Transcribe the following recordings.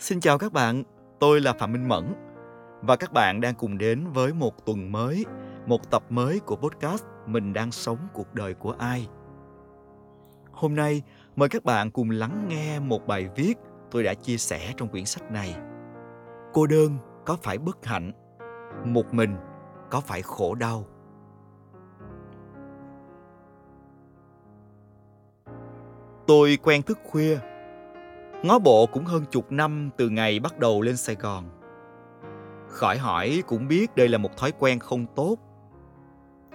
Xin chào các bạn, tôi là Phạm Minh Mẫn và các bạn đang cùng đến với một tuần mới, một tập mới của podcast Mình đang sống cuộc đời của ai. Hôm nay, mời các bạn cùng lắng nghe một bài viết tôi đã chia sẻ trong quyển sách này. Cô đơn có phải bất hạnh? Một mình có phải khổ đau? Tôi quen thức khuya Ngó bộ cũng hơn chục năm từ ngày bắt đầu lên Sài Gòn. Khỏi hỏi cũng biết đây là một thói quen không tốt.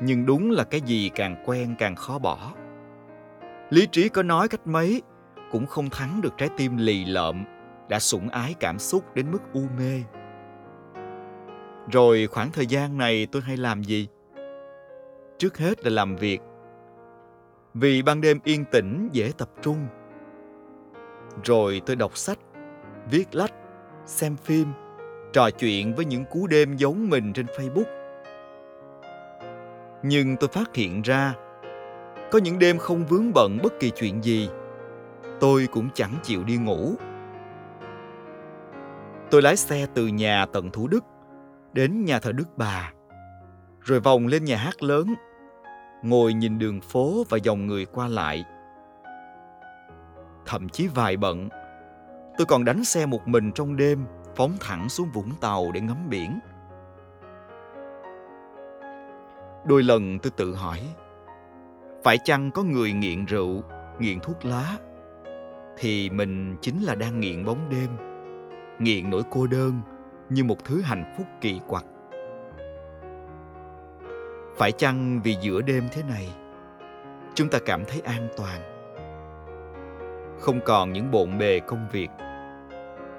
Nhưng đúng là cái gì càng quen càng khó bỏ. Lý trí có nói cách mấy, cũng không thắng được trái tim lì lợm, đã sủng ái cảm xúc đến mức u mê. Rồi khoảng thời gian này tôi hay làm gì? Trước hết là làm việc. Vì ban đêm yên tĩnh, dễ tập trung rồi tôi đọc sách, viết lách, xem phim, trò chuyện với những cú đêm giống mình trên Facebook. Nhưng tôi phát hiện ra, có những đêm không vướng bận bất kỳ chuyện gì, tôi cũng chẳng chịu đi ngủ. Tôi lái xe từ nhà tận Thủ Đức đến nhà thờ Đức Bà, rồi vòng lên nhà hát lớn, ngồi nhìn đường phố và dòng người qua lại thậm chí vài bận. Tôi còn đánh xe một mình trong đêm, phóng thẳng xuống Vũng Tàu để ngắm biển. Đôi lần tôi tự hỏi, phải chăng có người nghiện rượu, nghiện thuốc lá, thì mình chính là đang nghiện bóng đêm, nghiện nỗi cô đơn như một thứ hạnh phúc kỳ quặc. Phải chăng vì giữa đêm thế này, chúng ta cảm thấy an toàn, không còn những bộn bề công việc,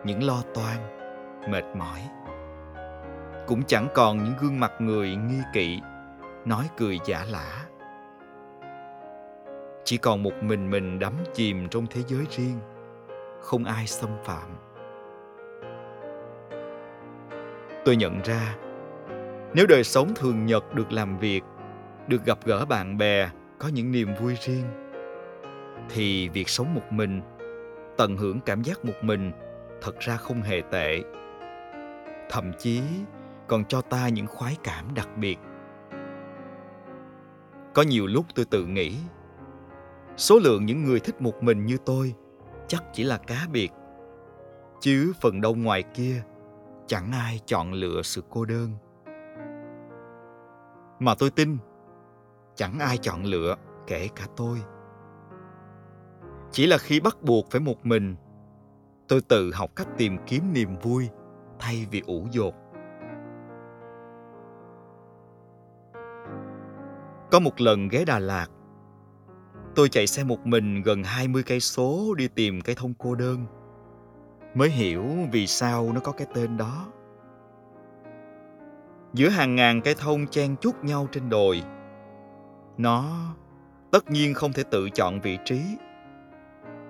những lo toan, mệt mỏi. Cũng chẳng còn những gương mặt người nghi kỵ, nói cười giả lả. Chỉ còn một mình mình đắm chìm trong thế giới riêng, không ai xâm phạm. Tôi nhận ra, nếu đời sống thường nhật được làm việc, được gặp gỡ bạn bè, có những niềm vui riêng thì việc sống một mình, tận hưởng cảm giác một mình thật ra không hề tệ. Thậm chí còn cho ta những khoái cảm đặc biệt. Có nhiều lúc tôi tự nghĩ, số lượng những người thích một mình như tôi chắc chỉ là cá biệt. Chứ phần đông ngoài kia, chẳng ai chọn lựa sự cô đơn. Mà tôi tin, chẳng ai chọn lựa kể cả tôi chỉ là khi bắt buộc phải một mình, tôi tự học cách tìm kiếm niềm vui thay vì ủ dột. Có một lần ghé Đà Lạt, tôi chạy xe một mình gần 20 cây số đi tìm cây thông cô đơn, mới hiểu vì sao nó có cái tên đó. Giữa hàng ngàn cây thông chen chúc nhau trên đồi, nó tất nhiên không thể tự chọn vị trí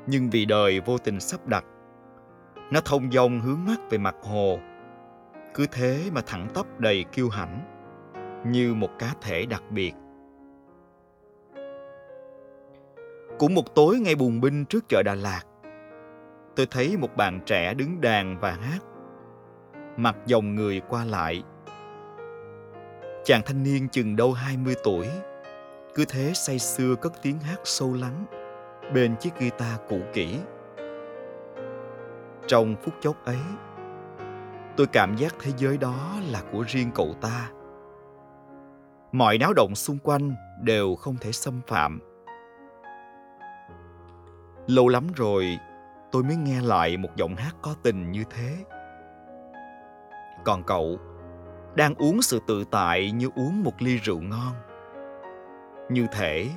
nhưng vì đời vô tình sắp đặt. Nó thông dong hướng mắt về mặt hồ. Cứ thế mà thẳng tắp đầy kiêu hãnh, như một cá thể đặc biệt. Cũng một tối ngay bùng binh trước chợ đà lạt, tôi thấy một bạn trẻ đứng đàn và hát. Mặt dòng người qua lại. Chàng thanh niên chừng đâu 20 tuổi, cứ thế say sưa cất tiếng hát sâu lắng bên chiếc guitar cũ kỹ. Trong phút chốc ấy, tôi cảm giác thế giới đó là của riêng cậu ta. Mọi náo động xung quanh đều không thể xâm phạm. Lâu lắm rồi, tôi mới nghe lại một giọng hát có tình như thế. Còn cậu đang uống sự tự tại như uống một ly rượu ngon. Như thể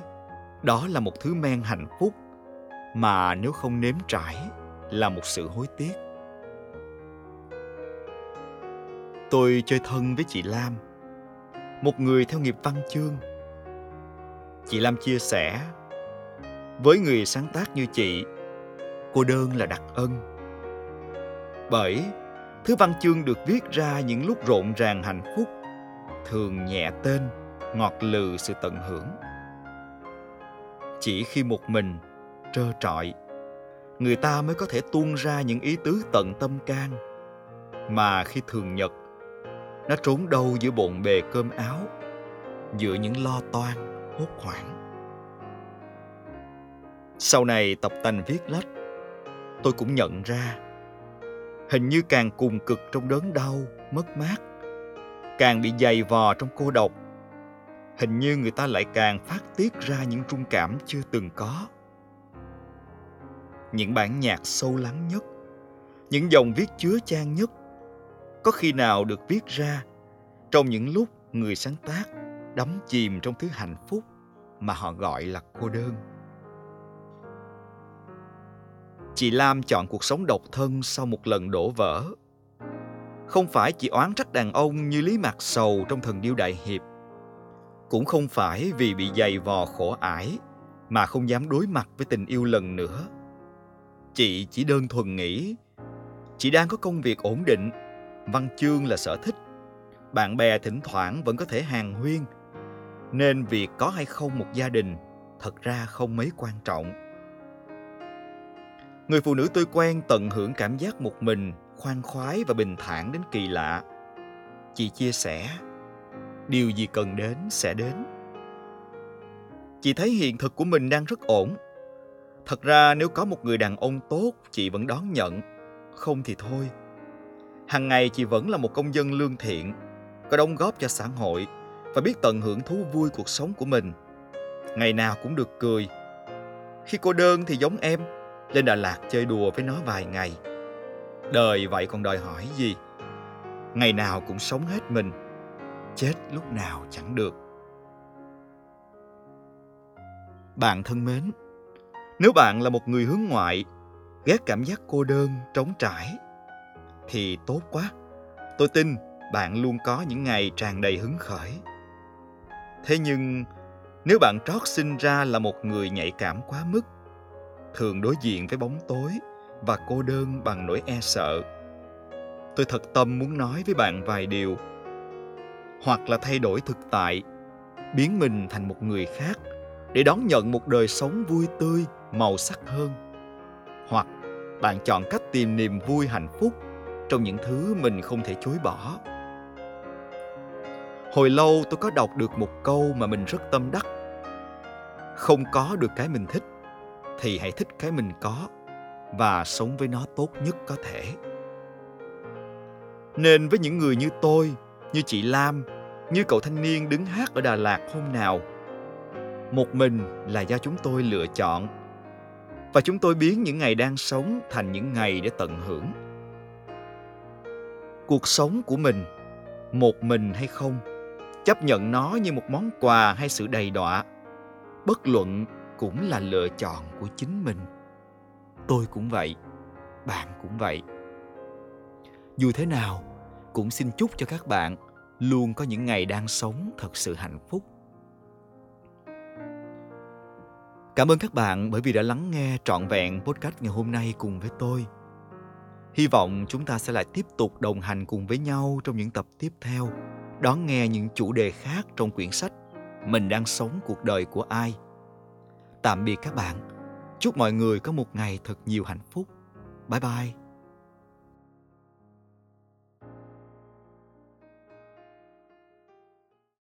đó là một thứ men hạnh phúc, mà nếu không nếm trải là một sự hối tiếc. Tôi chơi thân với chị lam, một người theo nghiệp văn chương. Chị lam chia sẻ, với người sáng tác như chị, cô đơn là đặc ân. Bởi thứ văn chương được viết ra những lúc rộn ràng hạnh phúc thường nhẹ tên, ngọt lừ sự tận hưởng chỉ khi một mình, trơ trọi. Người ta mới có thể tuôn ra những ý tứ tận tâm can. Mà khi thường nhật, nó trốn đâu giữa bộn bề cơm áo, giữa những lo toan, hốt hoảng. Sau này tập tành viết lách, tôi cũng nhận ra, hình như càng cùng cực trong đớn đau, mất mát, càng bị dày vò trong cô độc hình như người ta lại càng phát tiết ra những trung cảm chưa từng có. Những bản nhạc sâu lắng nhất, những dòng viết chứa chan nhất, có khi nào được viết ra trong những lúc người sáng tác đắm chìm trong thứ hạnh phúc mà họ gọi là cô đơn. Chị lam chọn cuộc sống độc thân sau một lần đổ vỡ. Không phải chị oán trách đàn ông như lý mạc sầu trong thần điêu đại hiệp cũng không phải vì bị dày vò khổ ải, mà không dám đối mặt với tình yêu lần nữa. Chị chỉ đơn thuần nghĩ, chị đang có công việc ổn định, văn chương là sở thích, bạn bè thỉnh thoảng vẫn có thể hàng huyên, nên việc có hay không một gia đình thật ra không mấy quan trọng. Người phụ nữ tôi quen tận hưởng cảm giác một mình, khoan khoái và bình thản đến kỳ lạ. Chị chia sẻ điều gì cần đến sẽ đến. Chị thấy hiện thực của mình đang rất ổn. Thật ra nếu có một người đàn ông tốt, chị vẫn đón nhận. Không thì thôi. Hàng ngày chị vẫn là một công dân lương thiện, có đóng góp cho xã hội và biết tận hưởng thú vui cuộc sống của mình. Ngày nào cũng được cười. Khi cô đơn thì giống em, lên đà lạt chơi đùa với nó vài ngày. Đời vậy còn đòi hỏi gì? Ngày nào cũng sống hết mình chết lúc nào chẳng được. Bạn thân mến, nếu bạn là một người hướng ngoại, ghét cảm giác cô đơn, trống trải, thì tốt quá. Tôi tin bạn luôn có những ngày tràn đầy hứng khởi. Thế nhưng, nếu bạn trót sinh ra là một người nhạy cảm quá mức, thường đối diện với bóng tối và cô đơn bằng nỗi e sợ, tôi thật tâm muốn nói với bạn vài điều hoặc là thay đổi thực tại, biến mình thành một người khác để đón nhận một đời sống vui tươi, màu sắc hơn. Hoặc bạn chọn cách tìm niềm vui hạnh phúc trong những thứ mình không thể chối bỏ. Hồi lâu tôi có đọc được một câu mà mình rất tâm đắc. Không có được cái mình thích thì hãy thích cái mình có và sống với nó tốt nhất có thể. Nên với những người như tôi như chị lam, như cậu thanh niên đứng hát ở đà lạt hôm nào. Một mình là do chúng tôi lựa chọn. Và chúng tôi biến những ngày đang sống thành những ngày để tận hưởng. Cuộc sống của mình, một mình hay không, chấp nhận nó như một món quà hay sự đầy đọa. Bất luận cũng là lựa chọn của chính mình. Tôi cũng vậy, bạn cũng vậy. Dù thế nào cũng xin chúc cho các bạn luôn có những ngày đang sống thật sự hạnh phúc. Cảm ơn các bạn bởi vì đã lắng nghe trọn vẹn podcast ngày hôm nay cùng với tôi. Hy vọng chúng ta sẽ lại tiếp tục đồng hành cùng với nhau trong những tập tiếp theo, đón nghe những chủ đề khác trong quyển sách mình đang sống cuộc đời của ai. Tạm biệt các bạn. Chúc mọi người có một ngày thật nhiều hạnh phúc. Bye bye.